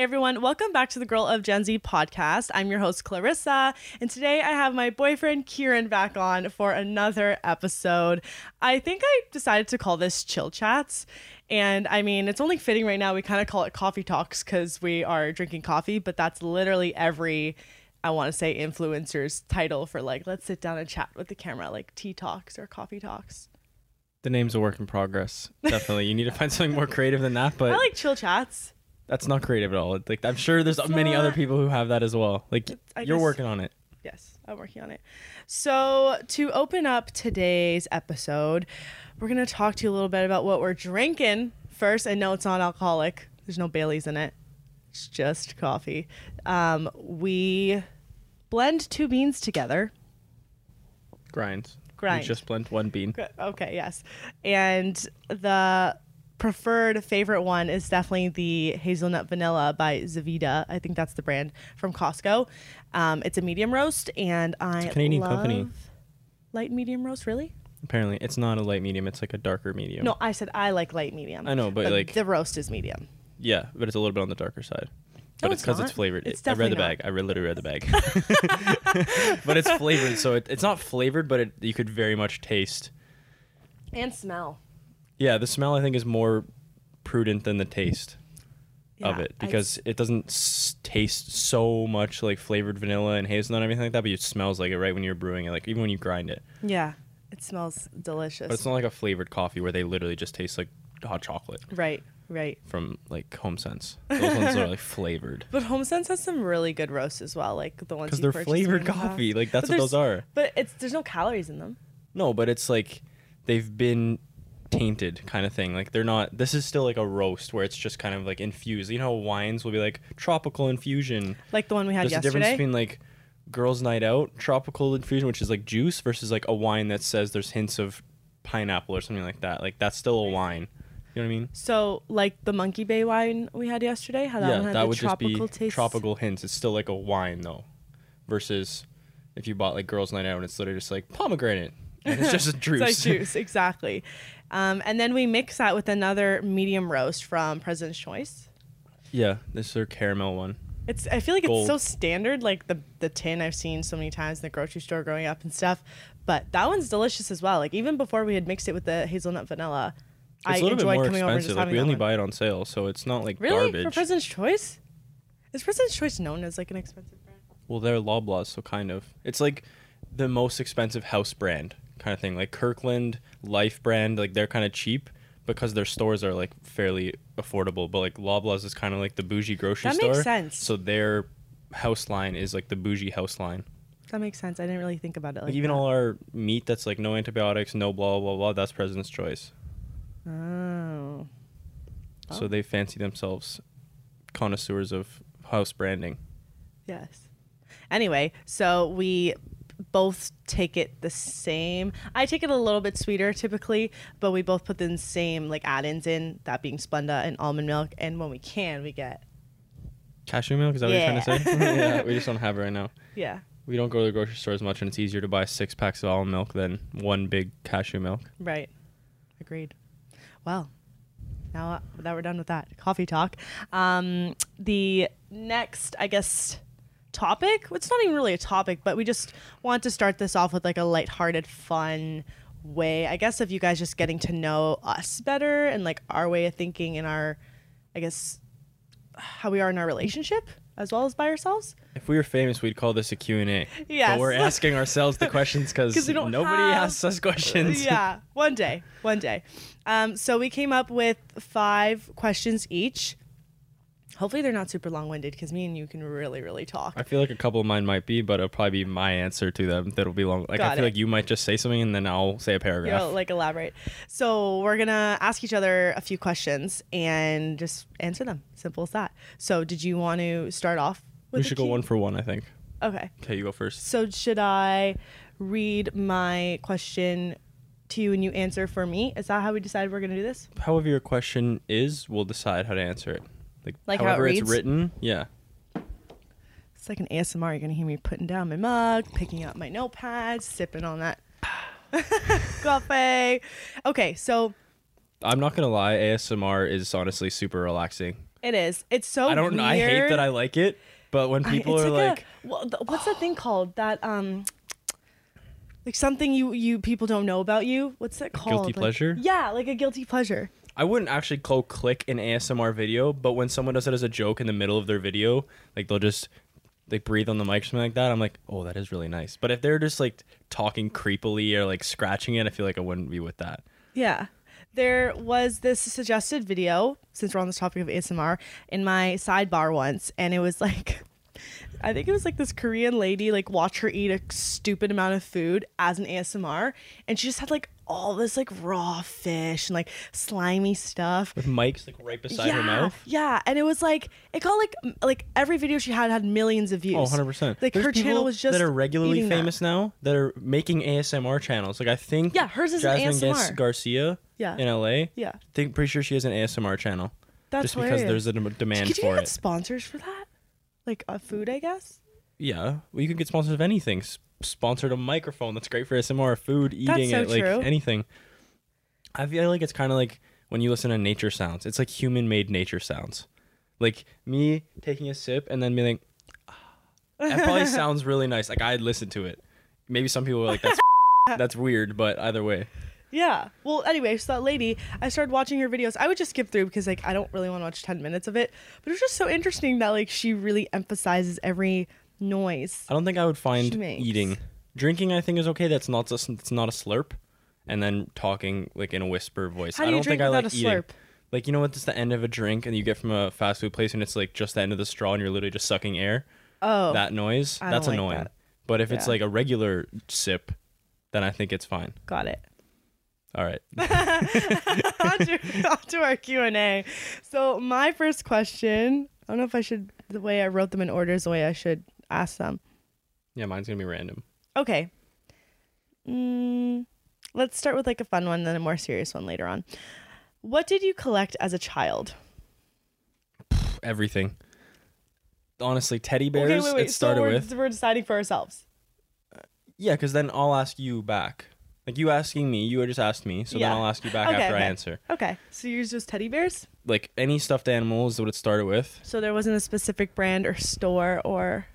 Hey everyone, welcome back to the Girl of Gen Z podcast. I'm your host Clarissa, and today I have my boyfriend Kieran back on for another episode. I think I decided to call this Chill Chats, and I mean, it's only fitting right now. We kind of call it Coffee Talks because we are drinking coffee, but that's literally every I want to say influencer's title for like, let's sit down and chat with the camera, like tea talks or coffee talks. The name's a work in progress. Definitely, you need to find something more creative than that. But I like chill chats. That's not creative at all. Like I'm sure there's It's many other people who have that as well. Like I you're guess- working on it. Yes, I'm working on it. So, to open up today's episode, we're going to talk to you a little bit about what we're drinking first. And no, it's not alcoholic, there's no Bailey's in it, it's just coffee. Um, we blend two beans together. Grinds. Grind. You just blend one bean. Okay, yes. And the preferred favorite one is definitely the hazelnut vanilla by Zavida. I think that's the brand from Costco. Um, it's a medium roast, and I Canadian love company. light medium roast. Really? Apparently, it's not a light medium. It's like a darker medium. No, I said I like light medium. I know, but, like- the roast is medium. Yeah, but it's a little bit on the darker side. But No, it's because it's not. flavored. It's It- I read the definitely bag. I literally read the bag. but it's flavored, so it, it's not flavored, but it, you could very much taste. And smell. Yeah, the smell I think is more prudent than the taste. of Yeah, it I- because it doesn't s- taste so much like flavored vanilla and hazelnut and everything like that, but it smells like it right when you're brewing it, like even when you grind it. yeah, it smells delicious. But it's not like a flavored coffee where they literally just taste like hot chocolate right, right. from like HomeSense. Those ones are like flavored But HomeSense has some really good roasts as well, like the ones because they're flavored in the past. coffee. Like that's But what those are. But it's there's no calories in them. No, but it's like they've been tainted kind of thing. Like they're not. This is still like a roast where it's just kind of like infused. You know, wines will be like tropical infusion. Like the one we had There's a difference between like girls' night out tropical infusion, which is like juice, versus like a wine that says there's hints of pineapple or something like that. Like that's still a wine. You know what I mean? So, like the Monkey Bay wine we had yesterday, how that one had that would just be tropical taste. tropical hints. It's still like a wine though, versus if you bought like girls' night out, and it's literally just like pomegranate. And it's just a juice. It's like juice, exactly. Um, and then we mix that with another medium roast from President's Choice. yeah, this is their caramel one. It's I feel like Gold. it's so standard, like the the tin I've seen so many times in the grocery store growing up and stuff. But that one's delicious as well. Like even before we had mixed it with the hazelnut vanilla, It's I a little bit more coming over and just expensive. Like we only one. buy it on sale, so it's not like Really garbage. for President's Choice? Is President's Choice known as like an expensive brand? Well, they're Loblaws, so kind of. It's like the most expensive house brand kind of thing. Like Kirkland, Life brand, like they're kind of cheap because their stores are like fairly affordable. But like Loblaws is kind of like the bougie grocery That store. makes sense. So their house line is like the bougie house line. That makes sense. I didn't really think about it like, Like, even that. all our meat that's like no antibiotics, no blah blah blah. That's President's Choice. Oh. So Oh. they fancy themselves connoisseurs of house branding. Yes. Anyway, so we both take it the same. I take it a little bit sweeter typically, but we both put the same like add-ins in, that being Splenda and almond milk, and when we can, we get Cashew milk is that what you're trying to say? yeah, we just don't have it right now. yeah, We don't go to the grocery store as much, and it's easier to buy six packs of almond milk than one big cashew milk. right. Agreed. Well, now uh, that we're done with that coffee talk, um, the next, I guess, topic. It's not even really a topic, but we just want to start this off with like a lighthearted, fun way. I guess of you guys just getting to know us better and like our way of thinking and our, I guess, how we are in our relationship as well as by ourselves. If we were famous, we'd call this a Q&A. Yes. But we're asking ourselves the questions because nobody have- asks us questions. yeah, one day, one day. Um, so we came up with five questions each. Hopefully they're not super long-winded because me and you can really, really talk. I feel like a couple of mine might be, but it'll probably be my answer to them that'll be long. Like Got I feel it. like you might just say something and then I'll say a paragraph. know, like elaborate. So we're gonna ask each other a few questions and just answer them. Simple as that. So did you want to start off? With we should go one for one, I think. Okay. Okay, you go first. So should I read my question to you and you answer for me? Is that how we decided we're gonna do this? However your question is, we'll decide how to answer it. Like, Like how it however it's written, yeah. It's like an ASMR. You're gonna hear me putting down my mug, picking up my notepad, sipping on that coffee. Okay, so I'm not gonna lie, ASMR is honestly super relaxing. It is. It's so. I don't. Weird. I hate that I like it, but when people it's are like, a, well, th- what's that thing called? That um, like something you you people don't know about you. What's that called? Guilty Like- pleasure? Yeah, like a guilty pleasure. I wouldn't actually go click an ASMR video, but when someone does it as a joke in the middle of their video, like they'll just like breathe on the mic or something like that, I'm like, oh, that is really nice. But if they're just like talking creepily or like scratching it, I feel like I wouldn't be with that. Yeah. There was this suggested video, since we're on this topic of ASMR, in my sidebar once, and it was like I think it was like this Korean lady like watch her eat a stupid amount of food as an ASMR, and she just had like all this like raw fish and like slimy stuff. With mics like right beside yeah, her mouth. yeah, and it was like it got like m- like every video she had had millions of views. Oh, 100%. Like There's her channel was just that are regularly eating that. famous now that are making ASMR channels. Like I think Yeah, hers is an Jasmine Gar- ASMR. Garcia Yeah. in LA. Yeah, think pretty sure she has an ASMR channel. that's just because there's a dem- demand Could you for get it. sponsors for that? Like uh, food, I guess. Yeah, well, you can get sponsors of anything. Sponsored a microphone that's great for ASMR, food, eating so it, like true. anything. I feel like it's kind of like when you listen to nature sounds. It's like human-made nature sounds. Like me taking a sip and then being like, "Ah." that probably sounds really nice. Like I'd listen to it. Maybe some people are like that's that's weird, but either way, Yeah. Well, anyway, so that lady, I started watching her videos. I would just skip through because like I don't really want to watch 10 minutes of it, but it was just so interesting that like she really emphasizes every noise. I don't think I would find She makes. eating, drinking. I think is okay. That's not just it's not a slurp, and then talking like in a whisper voice. How I do you don't drink think I without like a eating. slurp? Like you know what? It's the end of a drink, and you get from a fast food place, and it's like just the end of the straw, and you're literally just sucking air. Oh. That noise, I that's don't like annoying. that. But if it's Yeah. like a regular sip, then I think it's fine. got it. All right. on, to, on to our Q&A. So my first question, I don't know if I should, the way I wrote them in order is the way I should ask them. yeah, mine's gonna be random. Okay. Mm, let's start with like a fun one, then a more serious one later on. What did you collect as a child? Everything. Honestly, teddy bears. okay, wait, wait. It started so we're, with we're deciding for ourselves. yeah, because then I'll ask you back. Like you asking me, you just asked me, so Yeah. then I'll ask you back Okay, after I answer. Okay, so yours was teddy bears. like any stuffed animal is what it started with. So there wasn't a specific brand or store or,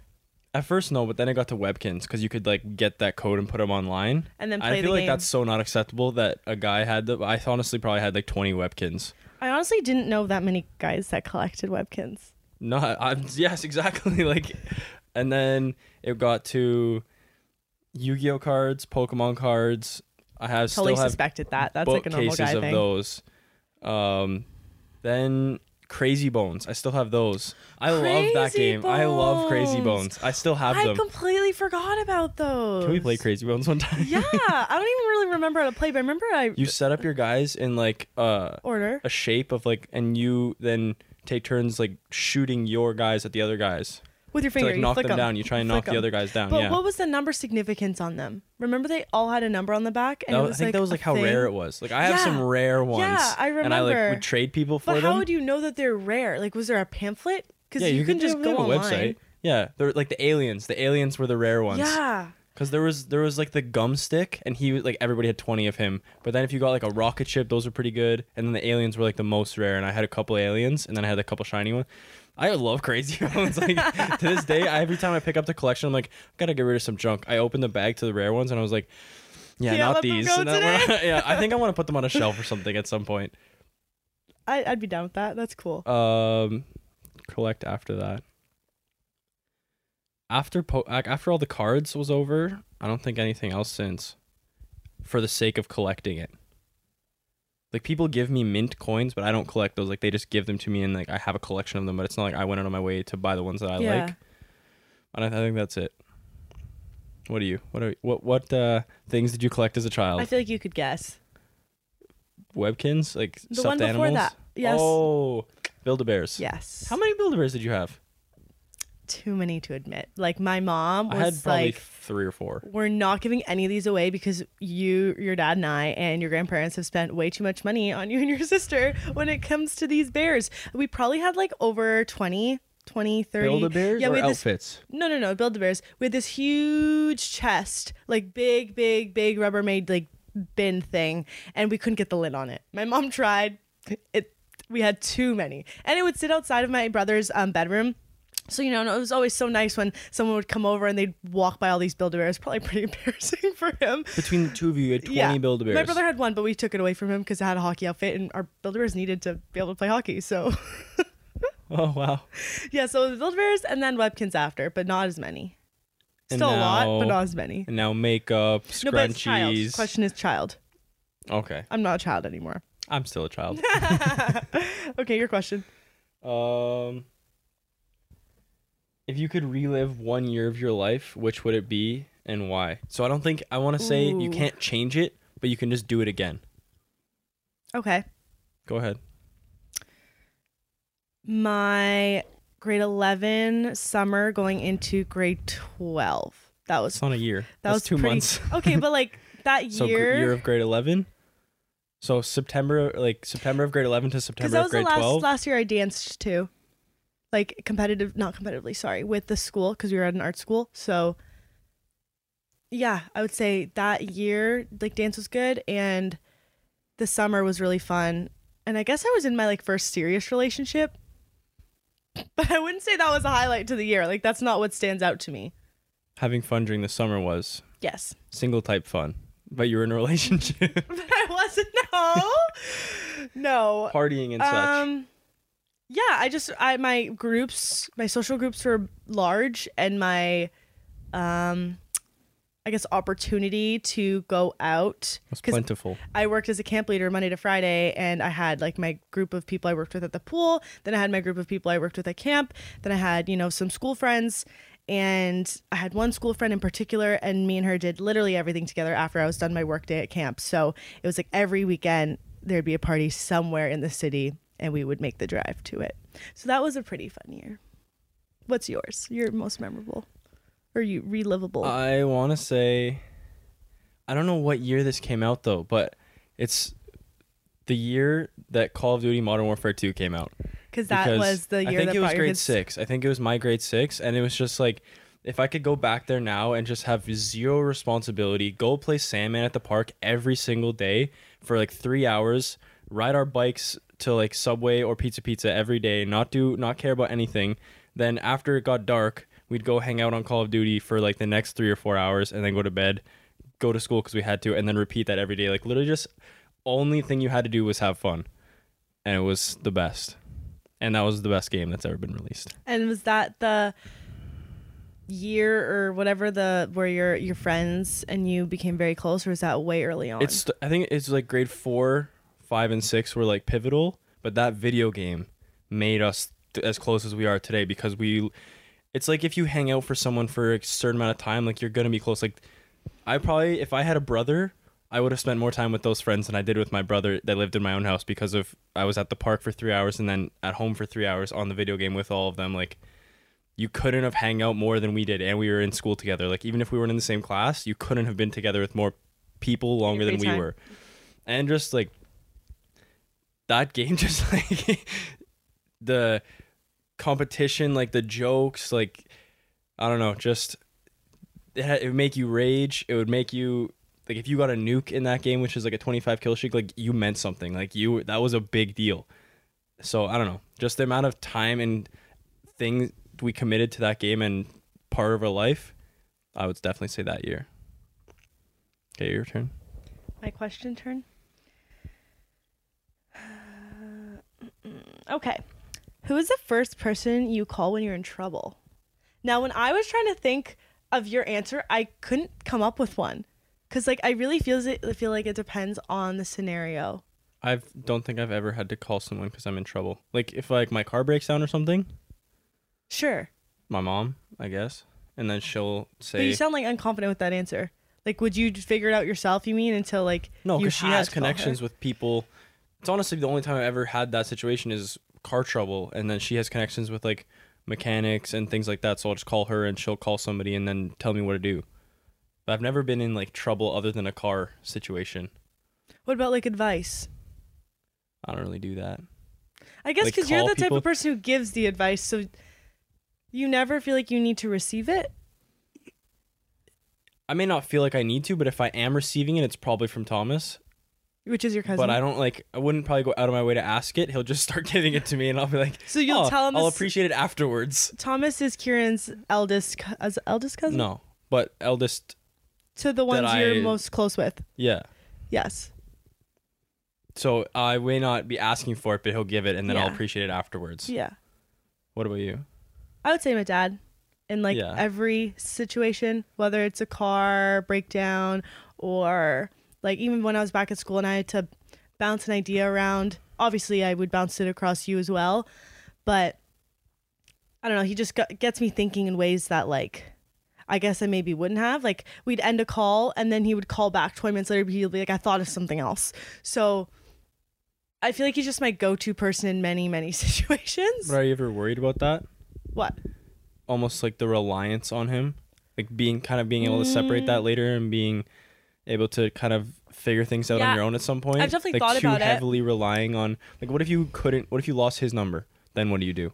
At first, no, but then it got to Webkinz because you could like get that code and put them online. and then play I the feel like game. that's so not acceptable that a guy had the. I honestly probably had like 20 Webkinz. I honestly didn't know that many guys that collected Webkinz. No, I'm yes, exactly. Like, and then it got to Yu-Gi-Oh cards, Pokemon cards. I have Totally still have suspected that. That's like a normal guy of thing. those. Um, then Crazy Bones. I still have those. I love that Crazy game. I love Crazy Bones. I still have them. I them. completely forgot about those. Can we play Crazy Bones one time? yeah, I don't even really remember how to play, but I remember I you set up your guys in like uh, order. a shape of like, and you then take turns like shooting your guys at the other guys with your to finger. like you knock flick them 'em. down. You try and knock the other guys down. But yeah. what was the number significance on them? Remember they all had a number on the back, and That was- I think like that was like how thing. rare it was. Like I have some rare ones. Yeah, I remember. And I like would trade people for But them. how would you know that they're rare? Like, was there a pamphlet? Because yeah, you, can could just go have a website. Yeah, they're like the aliens. The aliens were the rare ones. Yeah. Because there was there was like the gum stick, and he was like everybody had twenty of him. But then if you got like a rocket ship, those were pretty good. And then the aliens were like the most rare. And I had a couple aliens, and then I had a couple shiny ones. I love crazy ones. Like to this day, I, every time I pick up the collection, I'm like, I gotta get rid of some junk. I opened the bag to the rare ones, and I was like, Yeah, Can't not these. then yeah, I think I want to put them on a shelf or something at some point. I, I'd be down with that. That's cool. Um, collect after that. After po- after all the cards was over, I don't think anything else since. For the sake of collecting it. Like people give me mint coins, but I don't collect those. Like they just give them to me, and like I have a collection of them. But it's not like I went out of my way to buy the ones that I yeah. like. And I, I think that's it. What do you? What are what what uh, things did you collect as a child? I feel like you could guess. Webkinz, like The stuffed one before animals. that. Yes. Oh, Build-A-Bears. Yes. How many Build-A-Bears did you have? Too many to admit. Like my mom I was had probably like, three or four. "We're not giving any of these away because you, your dad, and I, and your grandparents have spent way too much money on you and your sister when it comes to these bears." We probably had like over 20, 20, 30. Build-A-Bears Yeah, or we had this outfits? No, no, no. Build the Bears. We had this huge chest, like big, big, big Rubbermaid like bin thing, and we couldn't get the lid on it. My mom tried. It we had too many, and it would sit outside of my brother's um, bedroom. So you know, it was always so nice when someone would come over and they'd walk by all these Build-A-Bears. Probably pretty embarrassing for him. Between the two of you, you had 20 yeah, Build-A-Bears. my brother had one, but we took it away from him because it had a hockey outfit, and our Build-A-Bears needed to be able to play hockey. So Oh, wow. yeah, so the Build-A-Bears and then Webkinz after, but not as many. And Still a lot, but not as many. And now makeup, No, but it's child. scrunchies. Question is child. okay. I'm not a child anymore. I'm still a child. okay, your question. um, if you could relive one year of your life, which would it be and why? So I don't think I want to say you Ooh. can't change it, but you can just do it again. Okay. Go ahead. My grade 11 summer going into grade 12. That was It's not a year. that That's was two pretty- months. okay, but like that So gr- year, year of grade 11. So September, like September of grade 11 to because September that of was the grade last 12. last year I danced too, like competitive, not competitively, sorry, with the school because we were at an art school. So yeah, I would say that year like dance was good and the summer was really fun. And I guess I was in my like first serious relationship. But I wouldn't say that was a highlight to the year. Like that's not what stands out to me. Having fun during the summer was Yes. single type fun, but you were in a relationship, But I wasn't no. no. partying and such. Um yeah, I just I my groups, my social groups were large and my um I guess opportunity to go out was 'cause plentiful. I worked as a camp leader Monday to Friday, and I had like my group of people I worked with at the pool. Then I had my group of people I worked with at camp. Then I had, you know, some school friends. And I had one school friend in particular, and me and her did literally everything together after I was done my work day at camp. So it was like every weekend there'd be a party somewhere in the city, and we would make the drive to it. So that was a pretty fun year. What's yours? Your most memorable, or you relivable? I want to say, I don't know what year this came out though, but it's the year that Call of Duty Modern Warfare 2 came out. Because that because was the year I think it was grade kids- six. I think it was my grade six, and it was just like, if I could go back there now and just have zero responsibility, go play Sandman at the park every single day for like three hours, ride our bikes to like Subway or Pizza Pizza every day, not do, not care about anything. Then after it got dark, we'd go hang out on Call of Duty for like the next three or four hours, and then go to bed, go to school because we had to, and then repeat that every day. Like literally, just only thing you had to do was have fun, and it was the best and that was the best game that's ever been released. And was that the year or whatever the where your your friends and you became very close, or was that way early on? It's I think it's like grade four, five, and six were like pivotal, but that video game made us th- as close as we are today because we. It's like if you hang out for someone for a certain amount of time, like you're gonna be close. Like I probably, if I had a brother, I would have spent more time with those friends than I did with my brother that lived in my own house because of I was at the park for three hours and then at home for three hours on the video game with all of them. Like you couldn't have hang out more than we did, and we were in school together. Like even if we weren't in the same class, you couldn't have been together with more people longer than free we time. were. And just like that game, just like the competition, like the jokes, like I don't know, just it, it would make you rage. It would make you like if you got a nuke in that game, which is like a 25 kill streak, like you meant something. Like you, that was a big deal. So I don't know, just the amount of time and things we committed to that game and part of our life. I would definitely say that year. Okay, your turn. My question turn. Okay. Who is the first person you call when you're in trouble? Now, when I was trying to think of your answer, I couldn't come up with one. Cause like I really feels it feel like it depends on the scenario. I don't think I've ever had to call someone because I'm in trouble. Like if like my car breaks down or something, Sure. my mom, I guess, and then she'll say. But you sound like unconfident with that answer. Like would you figure it out yourself, you mean, until like no, because she has to call her? connections with people. It's honestly the only time I've ever had that situation is car trouble, and then she has connections with like mechanics and things like that. So I'll just call her and she'll call somebody and then tell me what to do. But I've never been in like trouble other than a car situation. What about like advice? I don't really do that. I guess Like, because you're call the type people- of person who gives the advice, so you never feel like you need to receive it. I may not feel like I need to, but if I am receiving it, it's probably from Thomas. Which is your cousin? but I don't like. I wouldn't probably go out of my way to ask it. He'll just start giving it to me, and I'll be like, So you'll "Oh, tell him I'll this- appreciate it afterwards." Thomas is Kieran's eldest, as eldest cousin. No, but eldest, To the ones you're I- most close with. yeah. Yes. So I may not be asking for it, but he'll give it, and then I'll appreciate it afterwards. Yeah. What about you? I would say my dad in like Yeah. every situation, whether it's a car breakdown or like even when I was back at school and I had to bounce an idea around. Obviously, I would bounce it across you as well, but I don't know. He just got, gets me thinking in ways that like I guess I maybe wouldn't have. Like we'd end a call and then he would call back 20 minutes later. He'd be like, I thought of something else. So I feel like he's just my go-to person in many, many situations. But are you ever worried about that? What? Almost like the reliance on him, like being kind of being able to separate that mm. later and being able to kind of figure things out Yeah. on your own at some point. I've definitely like thought too about it. heavily relying on. Like, what if you couldn't? What if you lost his number? Then what do you do?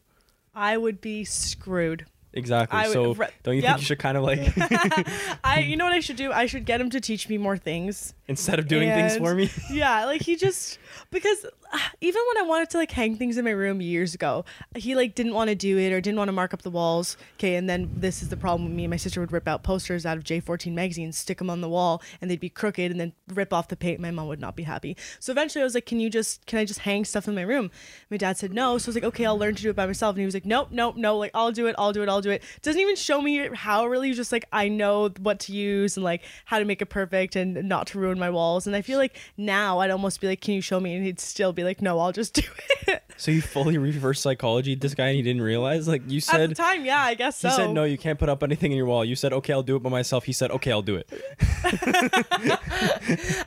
I would be screwed. Exactly. Would- so re- don't you yep. think you should kind of like I you know what I should do? I should get him to teach me more things. instead of doing things for me? Yeah, like he just because even when I wanted to like hang things in my room years ago, he like didn't want to do it or didn't want to mark up the walls. Okay, and then this is the problem with me my sister would rip out posters out of J14 magazine, stick them on the wall, and they'd be crooked, and then rip off the paint. My mom would not be happy. So eventually, I was like, "Can you just can I just hang stuff in my room?" My dad said no, so I was like, "Okay, I'll learn to do it by myself." And he was like, "Nope, nope, no, like I'll do it, I'll do it, I'll do it." Doesn't even show me how really. Just like, I know what to use and like how to make it perfect and not to ruin my walls. And I feel like now I'd almost be like, "Can you show me?" And he'd still be like, "No, I'll just do it." So you fully reverse psychology this guy and he didn't realize? Like you said At the time, yeah, I guess so. he said no, you can't put up anything in your wall. You said okay, I'll do it by myself. He said okay, I'll do it.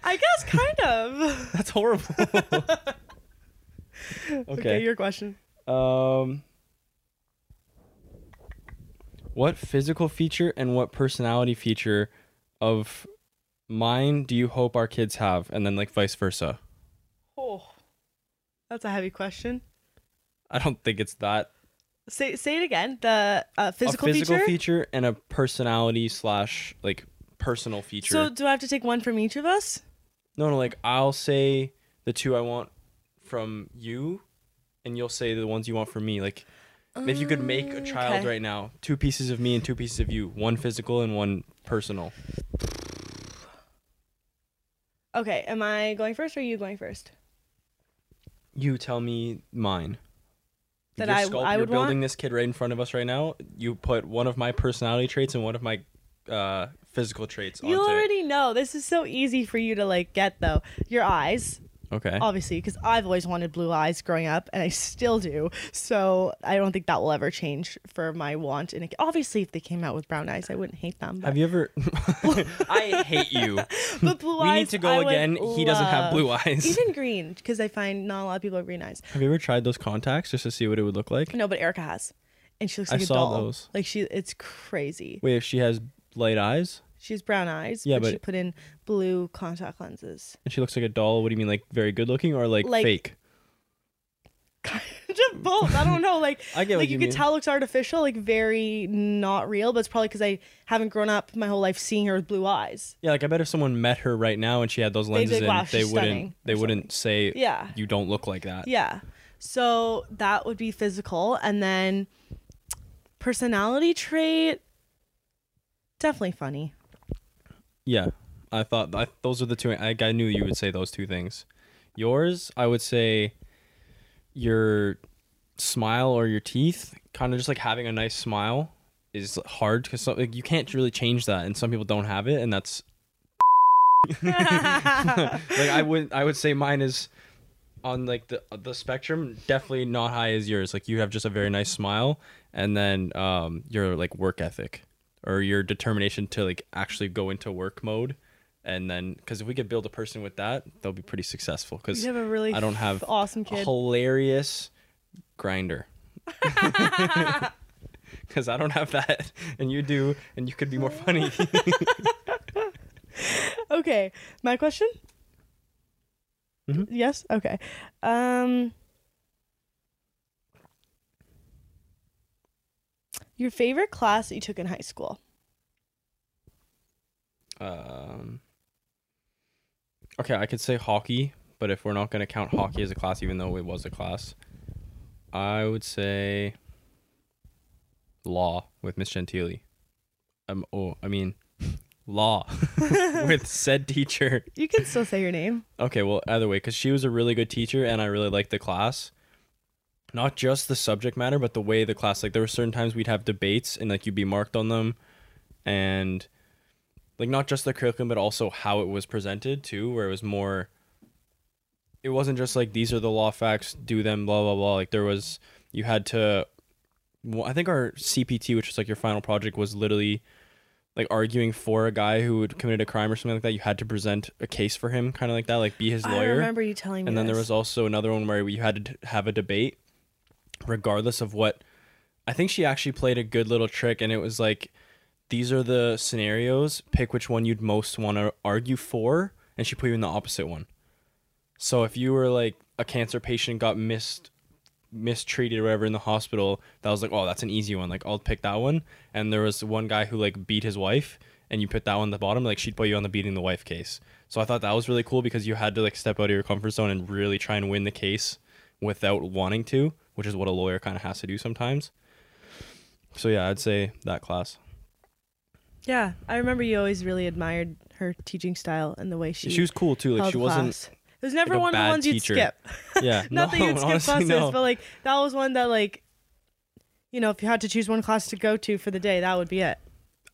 I guess kind of. That's horrible. okay. okay. your question. um What physical feature and what personality feature of mine do you hope our kids have and then like vice versa? That's a heavy question. I don't think it's that Say say it again. The uh, physical, a physical feature. feature and a personality slash like personal feature. So do I have to take one from each of us? No, no, like I'll say the two I want from you, and you'll say the ones you want from me. Like, if you could make a child okay. right now, two pieces of me and two pieces of you, one physical and one personal. Okay, am I going first or are you going first? You tell me mine. That You're I- sculpt- I you're building want? this kid right in front of us right now. You put one of my personality traits and one of my uh, physical traits You onto it. already know. This is so easy for you to like get though. Your eyes, Okay. obviously, because I've always wanted blue eyes growing up, and I still do. So I don't think that will ever change for my want. And obviously, if they came out with brown eyes, I wouldn't hate them. But, Have you ever? I hate you. but blue we eyes, We need to go would again. He doesn't have blue eyes. Even green, because I find not a lot of people have green eyes. Have you ever tried those contacts just to see what it would look like? No, but Erica has, and she looks I like a saw doll. those. Like she, it's crazy. Wait, if she has light eyes She has brown eyes, Yeah, but, she put in blue contact lenses. and she looks like a doll, what do you mean, like very good looking or like, Like- fake? kind of both. I don't know. Like, I get like you you, mean. could tell looks artificial, like very not real. But it's probably because I haven't grown up my whole life seeing her with blue eyes. Yeah, like I bet if someone met her right now and she had those lenses like, in, "Wow, they wouldn't they wouldn't say Yeah, you don't look like that. yeah. So that would be physical, and then personality trait. Definitely funny. Yeah. I thought I, those are the two I, I knew you would say those two things. Yours, I would say your smile or your teeth, kind of just like having a nice smile is hard cuz like, you can't really change that and some people don't have it and that's like I would I would say mine is on like the the spectrum definitely not high as yours. Like you have just a very nice smile and then um your like work ethic or your determination to like actually go into work mode and then cuz if we could build a person with that, they'll be pretty successful cuz You have a really I don't have awesome kid. hilarious grinder. Cuz I don't have that and you do and you could be more funny. Okay, my question. Mhm. Yes. Okay. Um, your favorite class that you took in high school? um okay i could say hockey but if we're not going to count hockey as a class, even though it was a class, I would say law with Miss Gentili. Um, oh, I mean, law with said teacher. You can still say your name. Okay, well, either way, because she was a really good teacher and I really liked the class. Not just the subject matter, but the way the class, like, there were certain times we'd have debates and, like, you'd be marked on them. And, like, not just the curriculum, but also how it was presented, too, where it was more. It wasn't just like, these are the law facts, do them, blah, blah, blah. Like, there was. You had to. Well, I think our CPT, which was like your final project, was literally like arguing for a guy who had committed a crime or something like that. You had to present a case for him, kind of like that, like be his lawyer. I remember you telling me. And then there was also another one where you had to have a debate, regardless of what. I think she actually played a good little trick, and it was like, these are the scenarios. Pick which one you'd most want to argue for, and she put you in the opposite one. So if you were like a cancer patient got missed mistreated or whatever in the hospital that was like oh that's an easy one like i'll pick that one and there was one guy who like beat his wife and you put that one at the bottom like she'd put you on the beating the wife case so i thought that was really cool because you had to like step out of your comfort zone and really try and win the case without wanting to which is what a lawyer kind of has to do sometimes so yeah i'd say that class Yeah, I remember you always really admired her teaching style and the way she. she, was cool too like she wasn't class. It was never like one of the ones you'd skip. yeah Not that you'd skip honestly, classes, no. but like that was one that like, you know, if you had to choose one class to go to for the day, that would be it.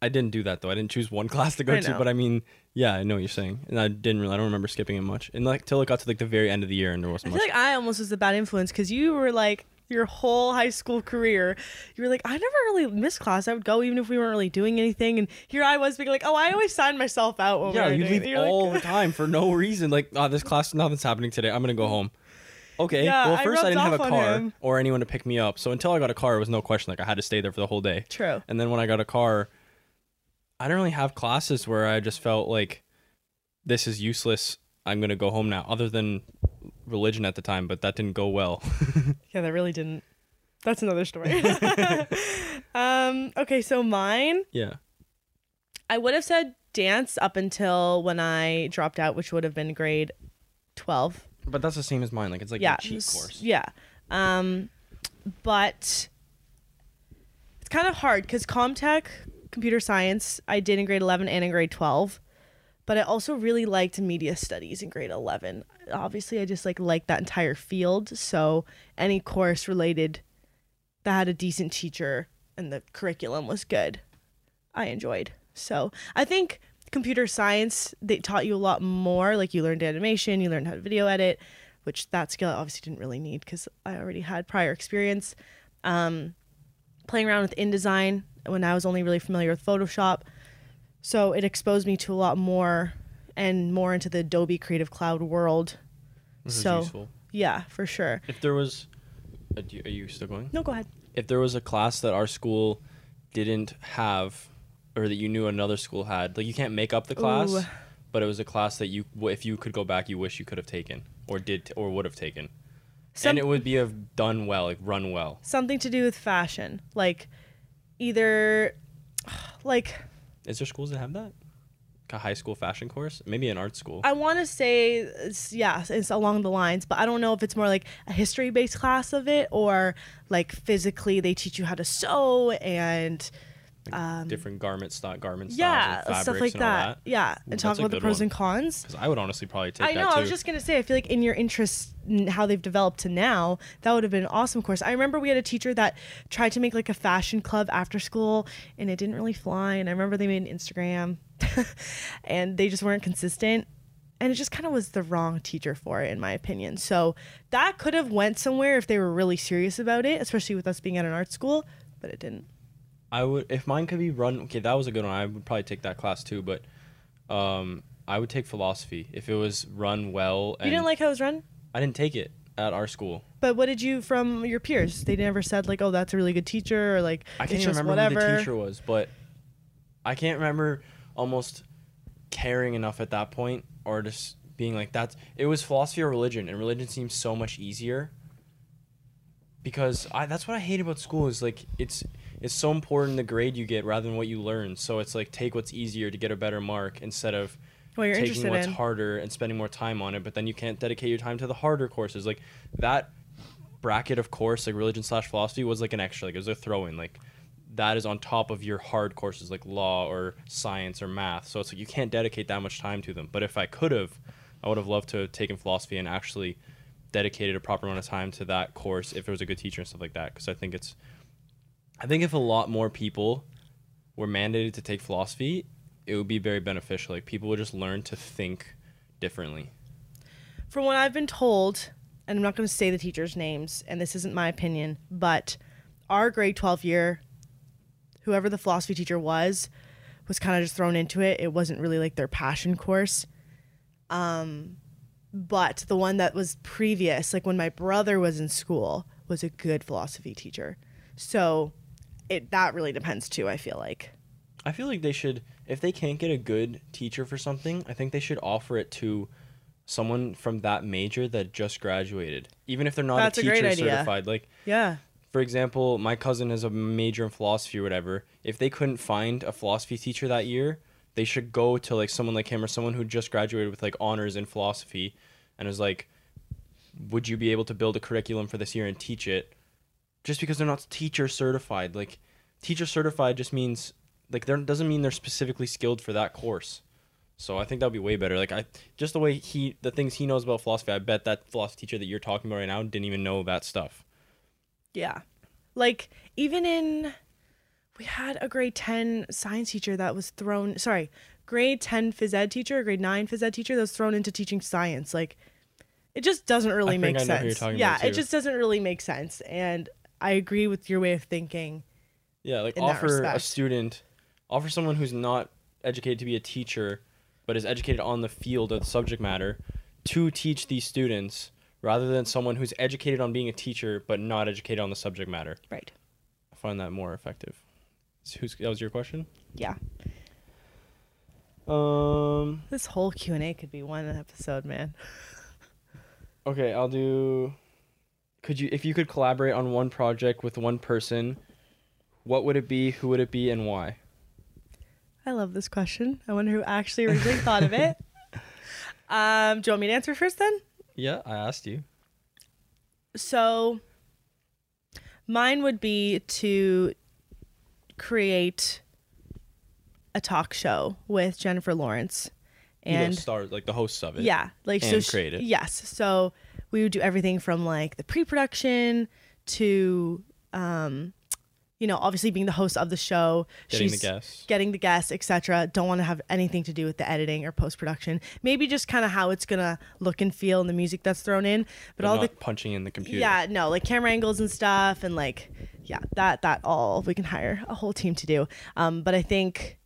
I didn't do that though. I didn't choose one class to go to, but I mean, yeah, I know what you're saying, and I didn't really. I don't remember skipping it much, and like till it got to like the very end of the year, and there I wasn't feel much. like I almost was a bad influence because you were like your whole high school career, you were like, I never really missed class. I would go even if we weren't really doing anything. And here I was being like, oh, I always signed myself out. When yeah, we you leave it." You're like- all the time for no reason. Like, oh, this class, nothing's happening today. I'm gonna go home. Okay. Yeah, well, first I, rubbed didn't have a car or anyone to pick me up, so until I got a car, it was no question. Like I had to stay there for the whole day. True. And then when I got a car, I didn't really have classes where I just felt like this is useless. I'm gonna go home now. Other than religion at the time, but that didn't go well. Yeah, that really didn't. That's another story. um, okay, so mine, yeah. I would have said dance up until when I dropped out, which would have been grade 12. But that's the same as mine. Like it's like yeah. a cheat course. Yeah. Um, but it's kind of hard because Comtech, computer science, I did in grade 11 and in grade 12. But I also really liked media studies in grade 11. Obviously, I just like liked that entire field. So any course related that had a decent teacher and the curriculum was good, I enjoyed. So I think computer science they taught you a lot more. Like you learned animation, you learned how to video edit, which that skill I obviously didn't really need because I already had prior experience. Um, playing around with InDesign when I was only really familiar with Photoshop, so it exposed me to a lot more and more into the Adobe Creative Cloud world. This is So- useful. Yeah, for sure. If there was, uh, are you still going? No, go ahead. If there was a class that our school didn't have, or that you knew another school had, like you can't make up the class, Ooh. but it was a class that you, if you could go back, you wish you could have taken, or did, or would have taken, Some- and it would be have done well, like run well. Something to do with fashion, like either like Is there schools that have that? A high school fashion course, maybe an art school. I want to say it's, yeah, it's along the lines, but I don't know if it's more like a history based class of it or like physically they teach you how to sew and um, Different garment stock, garment styles, yeah, and stuff like that. that. Yeah, Ooh, and talk about the pros one. and cons. Because I would honestly probably take I that know. too. I was just gonna say. I feel like in your interests, n- how they've developed to now, that would have been an awesome course. I remember we had a teacher that tried to make like a fashion club after school, and it didn't really fly. And I remember they made an Instagram, and they just weren't consistent. And it just kind of was the wrong teacher for it, in my opinion. So that could have went somewhere if they were really serious about it, especially with us being at an art school. But it didn't. I would if mine could be run. Okay, that was a good one. I would probably take that class too, but um, I would take philosophy if it was run well. And You didn't like how it was run. I didn't take it at our school. But what did you from your peers? They never said like, "Oh, that's a really good teacher," or like, I can't remember whatever." who the teacher was, but I can't remember almost caring enough at that point, or just being like that's. It was philosophy or religion, and religion seems so much easier. Because I that's what I hate about school is like it's it's so important the grade you get rather than what you learn. So it's like take what's easier to get a better mark instead of Well, you're taking what's in. harder and spending more time on it, but then you can't dedicate your time to the harder courses. Like that bracket of course, like religion slash philosophy, was like an extra. Like it was a throw in. Like that is on top of your hard courses like law or science or math. So it's like you can't dedicate that much time to them. But if I could have, I would have loved to have taken philosophy and actually dedicated a proper amount of time to that course if there was a good teacher and stuff like that. Because I think it's, I think if a lot more people were mandated to take philosophy, it would be very beneficial. Like people would just learn to think differently. From what I've been told, and I'm not going to say the teachers' names, and this isn't my opinion, but our grade 12 year, whoever the philosophy teacher was, was kind of just thrown into it. It wasn't really like their passion course. Um, but the one that was previous, like when my brother was in school, was a good philosophy teacher. So it that really depends too, I feel like. I feel like they should, if they can't get a good teacher for something, I think they should offer it to someone from that major that just graduated, even if they're not That's a a great teacher idea. certified. Like, Yeah. for example, my cousin has a major in philosophy or whatever. If they couldn't find a philosophy teacher that year, they should go to like someone like him or someone who just graduated with like honors in philosophy and is like, would you be able to build a curriculum for this year and teach it? Just because they're not teacher certified. Like, teacher certified just means like there doesn't mean they're specifically skilled for that course. So I think that would be way better. Like I just the way he the things he knows about philosophy, I bet that philosophy teacher that you're talking about right now didn't even know that stuff. Yeah. Like even in we had a grade 10 science teacher that was thrown sorry, grade 10 phys ed teacher, grade 9 phys ed teacher that was thrown into teaching science. Like it just doesn't really I make I know who you're sense. yeah, it just doesn't really make sense and I agree with your way of thinking. Yeah, like in that offer a respect. student, offer someone who's not educated to be a teacher, but is educated on the field of the subject matter, to teach these students, rather than someone who's educated on being a teacher but not educated on the subject matter. Right. I find that more effective. So who's that was your question? Yeah. Um. This whole Q&A could be one episode, man. Okay, I'll do. Could you, if you could collaborate on one project with one person, what would it be? Who would it be, and why? I love this question. I wonder who actually originally thought of it. Um, do you want me to answer first then? Yeah, I asked you. So mine would be to create a talk show with Jennifer Lawrence. You know, And stars like the hosts of it. yeah, like so and create it. Yes. So we would do everything from like the pre-production to um you know, obviously being the host of the show, Getting the guests. getting the guests, etc. Don't want to have anything to do with the editing or post production. Maybe just kind of how it's gonna look and feel and the music that's thrown in. But, But all the punching in the computer. yeah, no, like camera angles and stuff, and like yeah, that that all we can hire a whole team to do. Um, but I think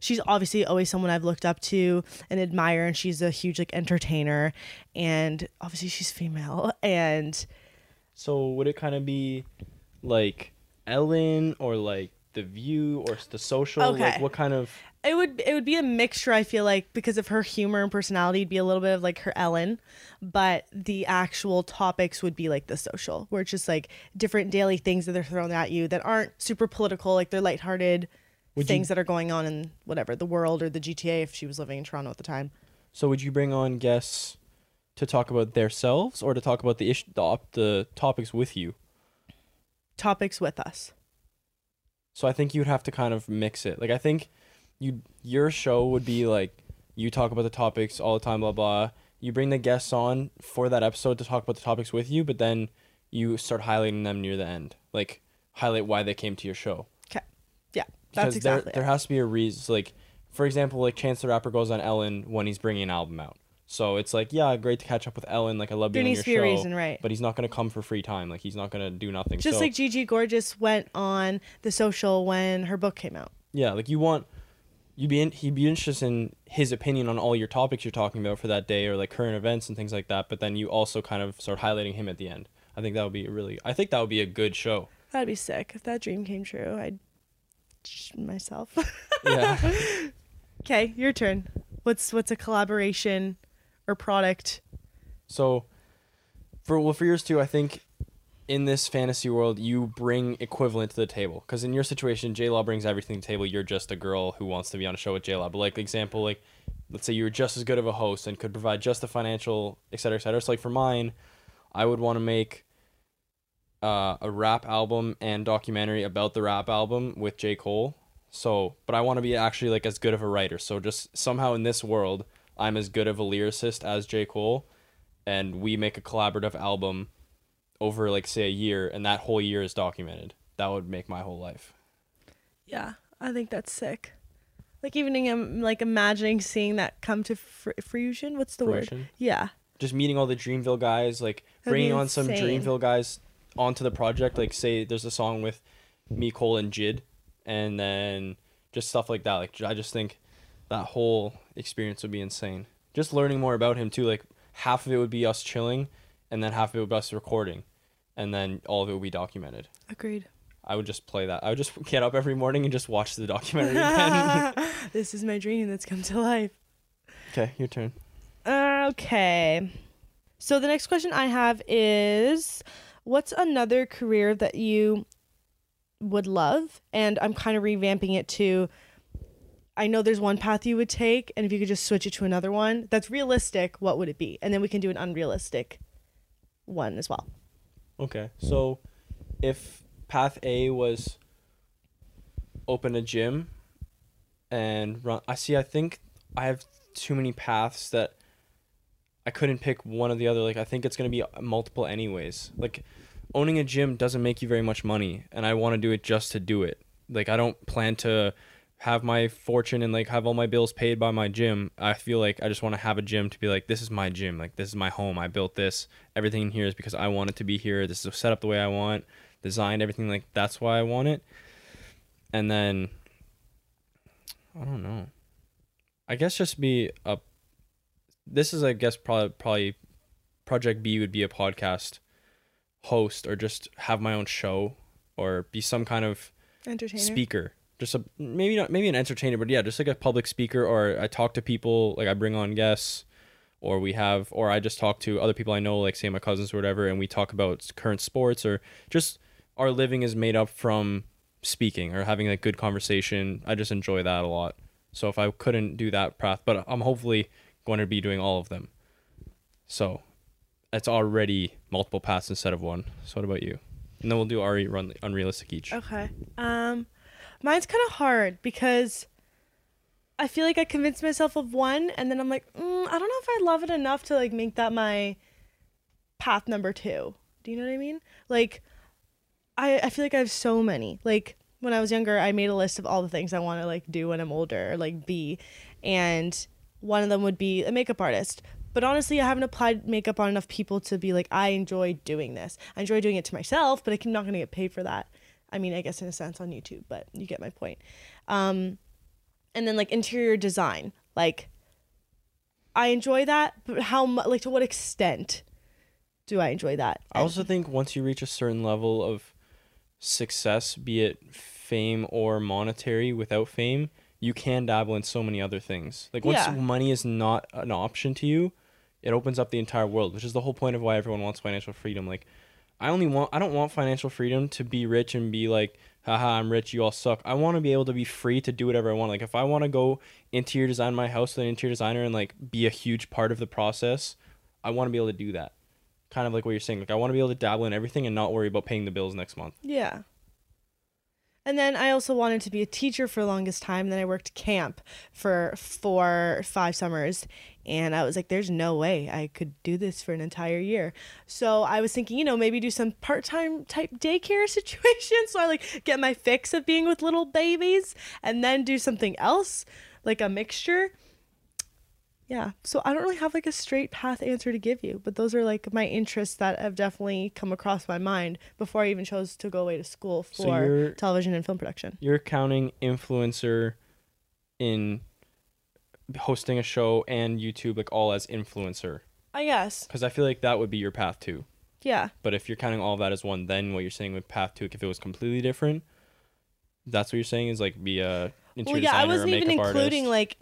she's obviously always someone I've looked up to and admire, and she's a huge like entertainer, and obviously she's female, and So would it kind of be like Ellen or like The View or The Social? Like Okay. what kind of? it would it would be a mixture. I feel like because of her humor and personality, it'd be a little bit of like her Ellen, but the actual topics would be like the social, where it's just like different daily things that they're throwing at you that aren't super political, like they're lighthearted. Would you- things that are going on in whatever the world or the GTA if she was living in Toronto at the time. So would you bring on guests to talk about themselves or to talk about the issue, the, op- the topics with you? Topics with us. So I think you'd have to kind of mix it. Like I think you your show would be like you talk about the topics all the time, blah blah. You bring the guests on for that episode to talk about the topics with you, but then you start highlighting them near the end. Like highlight why they came to your show. Okay. Yeah, Because that's exactly. there, it. there has to be a reason. Like, for example, like Chance the Rapper goes on Ellen when he's bringing an album out. So it's like, yeah, great to catch up with Ellen. Like, I love There being on needs your to be a show. reason, right? But he's not gonna come for free time. Like, he's not gonna do nothing. Just so, like Gigi Gorgeous went on the social when her book came out. yeah, like you want, you'd be in, he'd be interested in his opinion on all your topics you're talking about for that day or like current events and things like that. But then you also kind of start highlighting him at the end. I think that would be a really. I think that would be a good show. That'd be sick. If that dream came true, I'd myself. Yeah. okay, your turn. What's what's a collaboration or product? So, for well, for yours too, I think in this fantasy world, you bring equivalent to the table. Because in your situation, J Law brings everything to the table. You're just a girl who wants to be on a show with J Law. But like example, like let's say you were just as good of a host and could provide just the financial, et cetera, et cetera. So like for mine, I would want to make uh, a rap album and documentary about the rap album with J. Cole. So, but I want to be actually like as good of a writer. So just somehow in this world, I'm as good of a lyricist as J. Cole, and we make a collaborative album over like say a year, and that whole year is documented. That would make my whole life. Yeah, I think that's sick. Like even um, like imagining seeing that come to fr- fruition. What's the word? Yeah. Just meeting all the Dreamville guys, like That'd bringing on some. Dreamville guys onto the project. Like say there's a song with me, Cole, and Jid, and then just stuff like that. Like I just think that whole experience would be insane. Just learning more about him too. Like half of it would be us chilling, and then half of it would be us recording, and then all of it would be documented. Agreed. I would just play that. I would just get up every morning and just watch the documentary again. this is my dream that's come to life. okay, your turn. Okay. So the next question I have is what's another career that you would love? And I'm kind of revamping it to I know there's one path you would take, and if you could just switch it to another one that's realistic, what would it be? And then we can do an unrealistic one as well. Okay. So if path A was open a gym and run I see I think I have too many paths that I couldn't pick one or the other. Like I think it's to be uh, multiple anyways. Like owning a gym doesn't make you very much money and I want to do it just to do it. Like I don't plan to have my fortune and like have all my bills paid by my gym. I feel like I just want to have a gym to be like this is my gym. Like this is my home. I built this. Everything in here is because I want it to be here. This is set up the way I want, designed everything like that's why I want it. And then I don't know. I guess just be a this is I guess probably probably project B would be a podcast host or just have my own show or be some kind of Entertainer. speaker. Just a maybe not maybe an entertainer but yeah just like a public speaker or i talk to people like i bring on guests or we have or i just talk to other people i know like say my cousins or whatever and we talk about current sports or just our living is made up from speaking or having like good conversation. I just enjoy that a lot. So if i couldn't do that path but i'm hopefully going to be doing all of them so it's already multiple paths instead of one so what about you and then we'll do RE run unrealistic each Okay. Um, mine's kind of hard because I feel like I convinced myself of one, and then I'm like, mm, I don't know if I love it enough to like make that my path number two. Do you know what I mean? Like, I I feel like I have so many. Like when I was younger, I made a list of all the things I want to like do when I'm older, like be, and one of them would be a makeup artist. But honestly, I haven't applied makeup on enough people to be like, I enjoy doing this. I enjoy doing it to myself, but I'm not going to get paid for that. I mean, I guess in a sense on YouTube, but you get my point. Um, and then like interior design, like I enjoy that, but how much, like to what extent do I enjoy that? I also think once you reach a certain level of success, be it fame or monetary without fame, you can dabble in so many other things. Like once Yeah. money is not an option to you, it opens up the entire world, which is the whole point of why everyone wants financial freedom. Like I only want I don't want financial freedom to be rich and be like, haha, I'm rich, you all suck. I want to be able to be free to do whatever I want. Like if I want to go interior design my house with an interior designer and like be a huge part of the process, I want to be able to do that. Kind of like what you're saying. Like I want to be able to dabble in everything and not worry about paying the bills next month. Yeah. And then I also wanted to be a teacher for the longest time. Then I worked camp for four, five summers. And I was like, there's no way I could do this for an entire year. So I was thinking, you know, maybe do some part time type daycare situation. So I like get my fix of being with little babies and then do something else, like a mixture. Yeah. So I don't really have like a straight path answer to give you, but those are like my interests that have definitely come across my mind before I even chose to go away to school for you're- television and film production. You're counting influencer in hosting a show and YouTube like all as influencer uh, I guess. because I feel like that would be your path too. Yeah. But if you're counting all that as one, then what you're saying with path two, if it was completely different, that's what you're saying is like be a Well, yeah, I or wasn't even including artist. like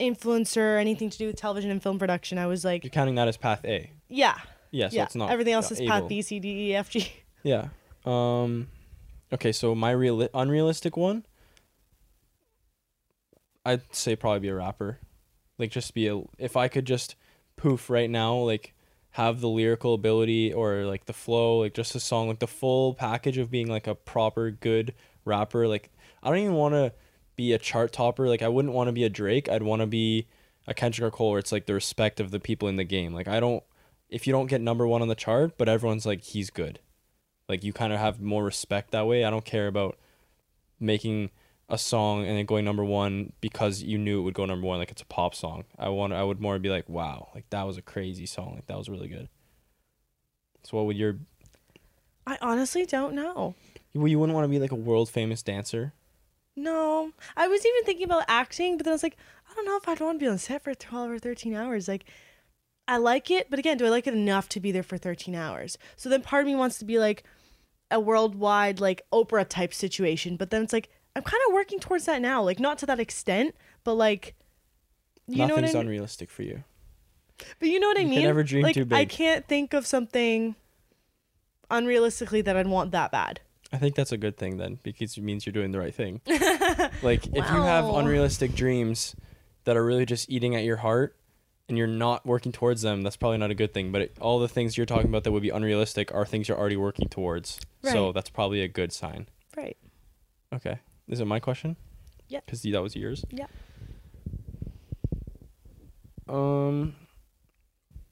influencer or anything to do with television and film production. I was like, you're counting that as path A. yeah. Yeah, so yeah. it's not Everything else is path able. B, C, D, E, F, G. Yeah. Um okay, so my real unrealistic one I'd say probably be a rapper. Like just be a if I could just poof right now, like have the lyrical ability or like the flow, like just a song, like the full package of being like a proper good rapper. Like I don't even want to be a chart topper. Like I wouldn't want to be a Drake. I'd want to be a Kendrick or Cole, where it's like the respect of the people in the game. Like I don't, if you don't get number one on the chart, but everyone's like he's good. Like you kind of have more respect that way. I don't care about making a song and then going number one because you knew it would go number one like it's a pop song i want i would more be like wow like that was a crazy song like that was really good so what would your I honestly don't know. well, you wouldn't want to be like a world famous dancer No, I was even thinking about acting, but then I was like, I don't know if I'd want to be on set for twelve or thirteen hours. Like, I like it, but again, do I like it enough to be there for thirteen hours? So then part of me wants to be like a worldwide like Oprah type situation, but then it's like I'm kind of working towards that now. Like not to that extent, but like you know what I nothing's mean. unrealistic for you But you know what I You can mean? never dream like, too I can't think of something unrealistically that I'd want that bad. I think that's a good thing then because it means you're doing the right thing like if you have unrealistic dreams that are really just eating at your heart and you're not working towards them that's probably not a good thing but it, all the things you're talking about that would be unrealistic are things you're already working towards Right. so that's probably a good sign Right. Okay. Is it my question? Yeah. Because that was yours. Yeah. Um,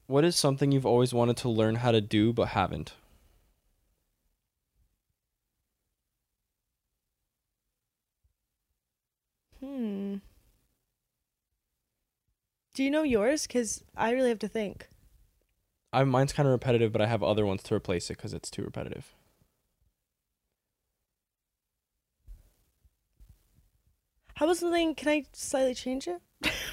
what is something you've always wanted to learn how to do but haven't? Hmm. Do you know yours? Because I really have to think. I mine's kind of repetitive, but I have other ones to replace it because it's too repetitive. How about something? Can I slightly change it?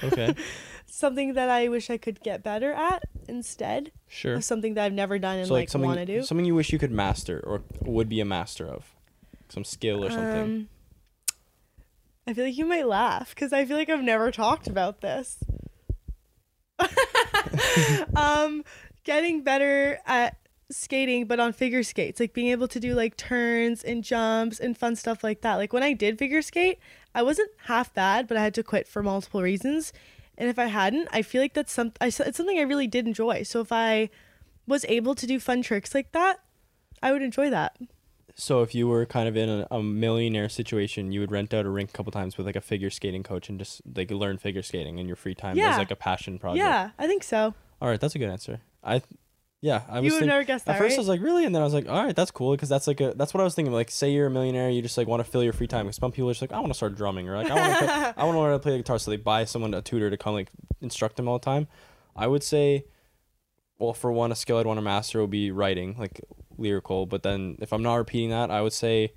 Okay. something that I wish I could get better at instead Sure. something that I've never done and so like, like want to do. something you wish you could master or would be a master of, some skill or something. Um, I feel like you might laugh because I feel like I've never talked about this. um, getting better at skating, but on figure skates, like being able to do like turns and jumps and fun stuff like that. Like when I did figure skate, I wasn't half bad, but I had to quit for multiple reasons. And if I hadn't, I feel like that's some. I, it's something I really did enjoy. So if I was able to do fun tricks like that, I would enjoy that. So if you were kind of in a, a millionaire situation, you would rent out a rink a couple times with like a figure skating coach and just like learn figure skating in your free time Yeah. as like a passion project. Yeah, I think so. All right, that's a good answer. I, th- yeah, I was. you would think- never guess that, at first, right? I was like, really, and then I was like, all right, that's cool because that's like a that's what I was thinking. Like, say you're a millionaire, you just like want to fill your free time. Because some people are just like, I want to start drumming, or like I want to I want to learn how to play the guitar, so they buy someone a tutor to come like instruct them all the time. I would say, well, for one, a skill I'd want to master would be writing, like lyrical. But then if I'm not repeating that, I would say,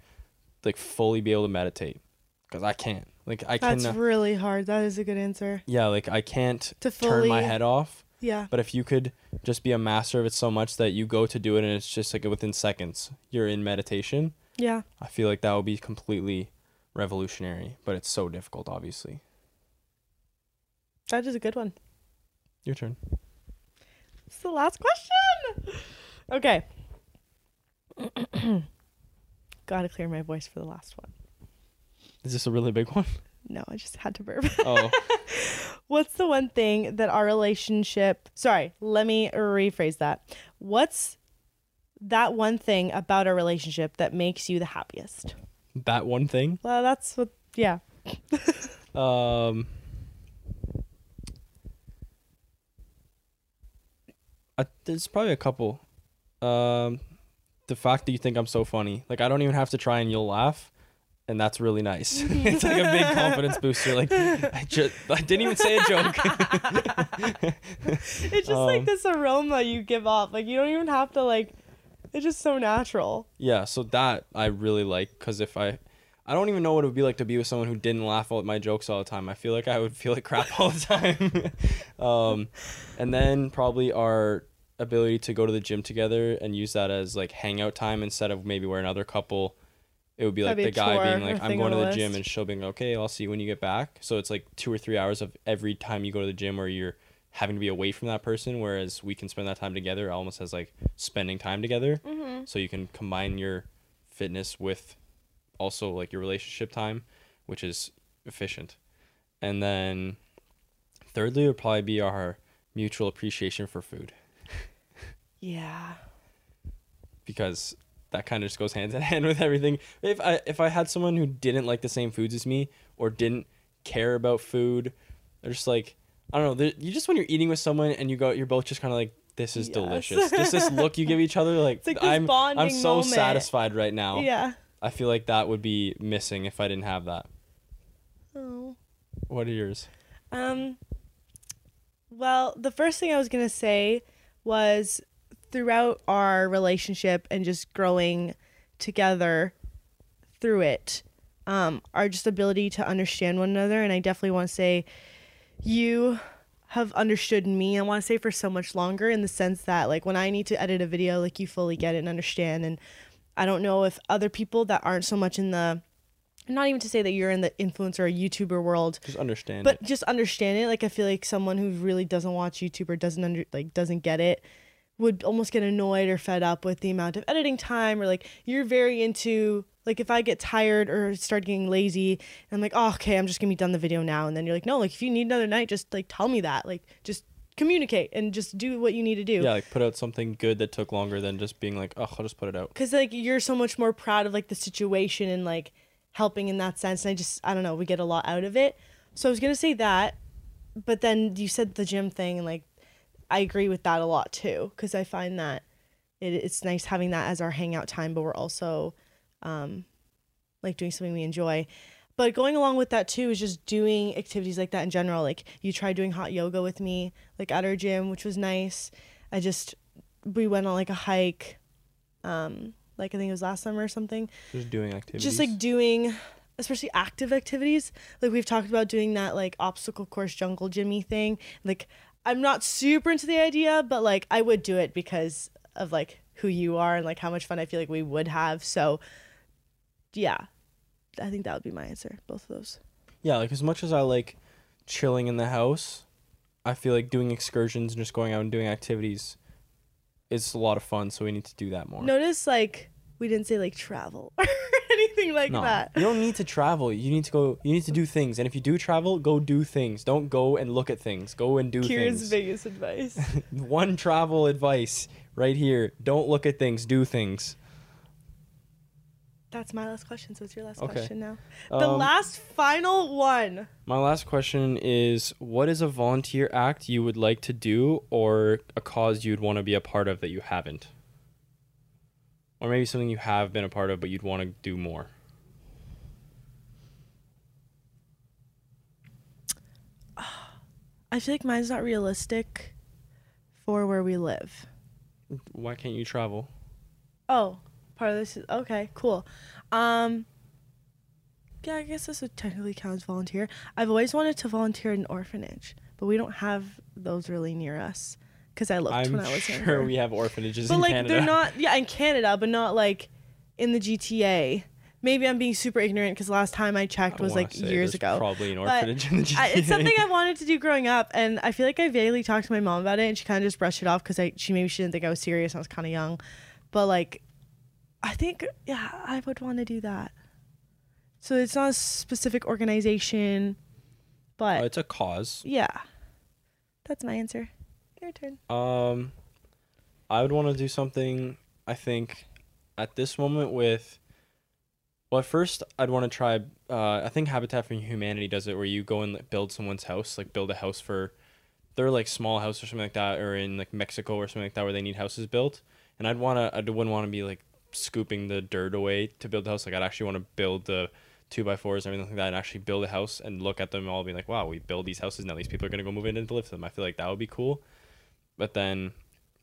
like fully be able to meditate, because I can't. Like I can. That's really hard. That is a good answer. yeah, like I can't To turn my head off. Yeah. But if you could just be a master of it so much that you go to do it and it's just like within seconds you're in meditation, Yeah. I feel like that would be completely revolutionary. But it's so difficult, obviously. That is a good one. Your turn. It's the last question. Okay. Gotta clear my voice for the last one. Is this a really big one? No, I just had to burp. Oh, What's the one thing that our relationship. Sorry, let me rephrase that. What's that one thing about our relationship that makes you the happiest? that one thing. Well, that's what. Yeah. Um, I, there's probably a couple. Um, the fact that you think I'm so funny, like I don't even have to try and you'll laugh, and that's really nice. it's like a big confidence booster. Like I just I didn't even say a joke. It's just like Um, this aroma you give off. Like, you don't even have to, like. It's just so natural. yeah, so that I really like because if I. I don't even know what it would be like to be with someone who didn't laugh at my jokes all the time. I feel like I would feel like crap all the time. um, and then probably our ability to go to the gym together and use that as like hangout time instead of maybe where another couple it would be like be the guy being like i'm going to the the gym and she'll be like okay i'll see you when you get back. So it's like two or three hours of every time you go to the gym where you're having to be away from that person whereas we can spend that time together almost as like spending time together. Mm-hmm. so you can combine your fitness with also like your relationship time which is efficient. And then Thirdly, would probably be our mutual appreciation for food Yeah. because that kind of just goes hand in hand with everything. If I if I had someone who didn't like the same foods as me or didn't care about food, or just like I don't know, you just when you're eating with someone and you go, you're both just kind of like, this is Yes. delicious. just this look you give each other, like, like I'm I'm so moment. satisfied right now. Yeah. I feel like that would be missing if I didn't have that. Oh. What are yours? Um. Well, the first thing I was gonna say was throughout our relationship and just growing together through it, um, our just ability to understand one another, and I definitely want to say, you have understood me. I want to say for so much longer in the sense that like when I need to edit a video, like you fully get it and understand, and I don't know if other people that aren't so much in the not even to say that you're in the influencer or YouTuber world, Just understand but it. just understand it like i feel like someone who really doesn't watch youtube or doesn't under like doesn't get it would almost get annoyed or fed up with the amount of editing time or like you're very into like if i get tired or start getting lazy i'm like oh okay i'm just gonna be done the video now. And then you're like no like if you need another night just like tell me that. Like just communicate and just do what you need to do. Yeah, like put out something good that took longer than just being like, oh, I'll just put it out. because like you're so much more proud of like the situation and like helping in that sense. And i just i don't know we get a lot out of it. So i was gonna say that but then you said the gym thing and like i agree with that a lot too because i find that it, it's nice having that as our hangout time but we're also um like doing something we enjoy. But going along with that too is just doing activities like that in general. Like you tried doing hot yoga with me like at our gym which was nice. I just we went on like a hike um like i think it was last summer or something. Just doing activities. just like doing especially active activities. Like we've talked about doing that like obstacle course jungle jimmy thing. Like i'm not super into the idea but like i would do it because of like who you are and like how much fun i feel like we would have so yeah i think that would be my answer both of those Yeah, like as much as I like chilling in the house, I feel like doing excursions and just going out and doing activities is a lot of fun. So we need to do that more. notice like we didn't say like travel anything like No, that you don't need to travel. You need to go. You need to do things. And if you do travel, go do things. Don't go and look at things. Go and do Kira's things. biggest advice One travel advice right here: don't look at things. Do things. that's my last question so it's your last Okay. question now the Um, last final one My last question is: What is a volunteer act you would like to do, or a cause you'd want to be a part of that you haven't, or maybe something you have been a part of but you'd want to do more? I feel like mine's not realistic for where we live. Why can't you travel? Oh, part of this is okay, cool. Um Yeah, I guess this would technically count as volunteer. I've always wanted to volunteer at an orphanage, but we don't have those really near us cuz I looked I'm when I was sure younger. we have orphanages but in like Canada. they're not yeah, in Canada, but not like in the GTA. Maybe I'm being super ignorant cuz last time I checked I was like years ago. Probably an But orphanage in the GTA. I, it's something I wanted to do growing up, and I feel like I vaguely talked to my mom about it, and she kind of just brushed it off because I she maybe she didn't think I was serious. I was kind of young, but like, I think yeah, I would want to do that. So it's not a specific organization, but it's a cause. yeah, that's my answer. Your turn. Um, I would want to do something. I think, at this moment with. Well, at first I'd want to try. Uh, I think Habitat for Humanity does it, where you go and build someone's house, like build a house for, their like small house or something like that, or in like Mexico or something like that, where they need houses built. And I'd want to. I wouldn't want to be like scooping the dirt away to build the house. Like I'd actually want to build the two by fours and everything like that, and actually build a house and look at them all, and be like, wow, we build these houses now. These people are gonna go move in and live them. I feel like that would be cool. But then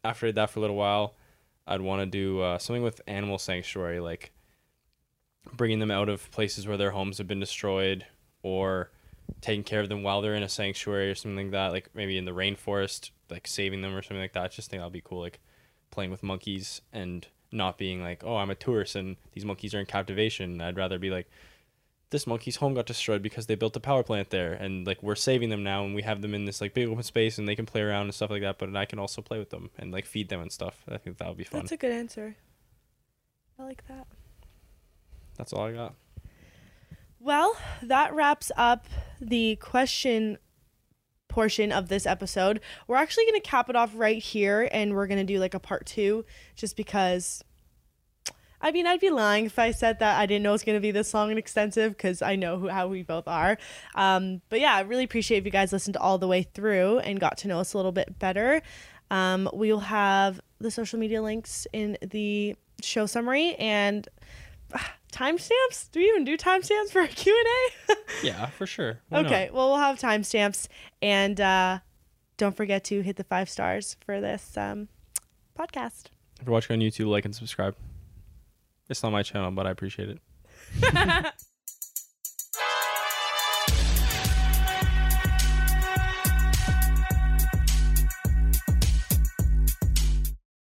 after that for a little while, I'd want to do uh, something with animal sanctuary, like bringing them out of places where their homes have been destroyed, or taking care of them while they're in a sanctuary or something like that. Like maybe in the rainforest, like saving them or something like that. I just think that'd be cool, like playing with monkeys and not being like, oh, I'm a tourist and these monkeys are in captivation. I'd rather be like, this monkey's home got destroyed because they built a power plant there and like we're saving them now and we have them in this like big open space and they can play around and stuff like that but I can also play with them and like feed them and stuff. I think that would be fun. That's a good answer. I like that. That's all I got. Well, that wraps up the question portion of this episode. We're actually going to cap it off right here and we're going to do like a part two just because. I mean, I'd be lying if I said that I didn't know it's going to be this long and extensive because I know who, how we both are. Um, but yeah, I really appreciate if you guys listened all the way through and got to know us a little bit better. Um, we will have the social media links in the show summary and ah, timestamps. Do we even do timestamps for a Q and A? Yeah, for sure. Why Okay, not? well, we'll have timestamps. And uh, don't forget to hit the five stars for this um, podcast. If you're watching on YouTube, like and subscribe. It's not my channel, but I appreciate it.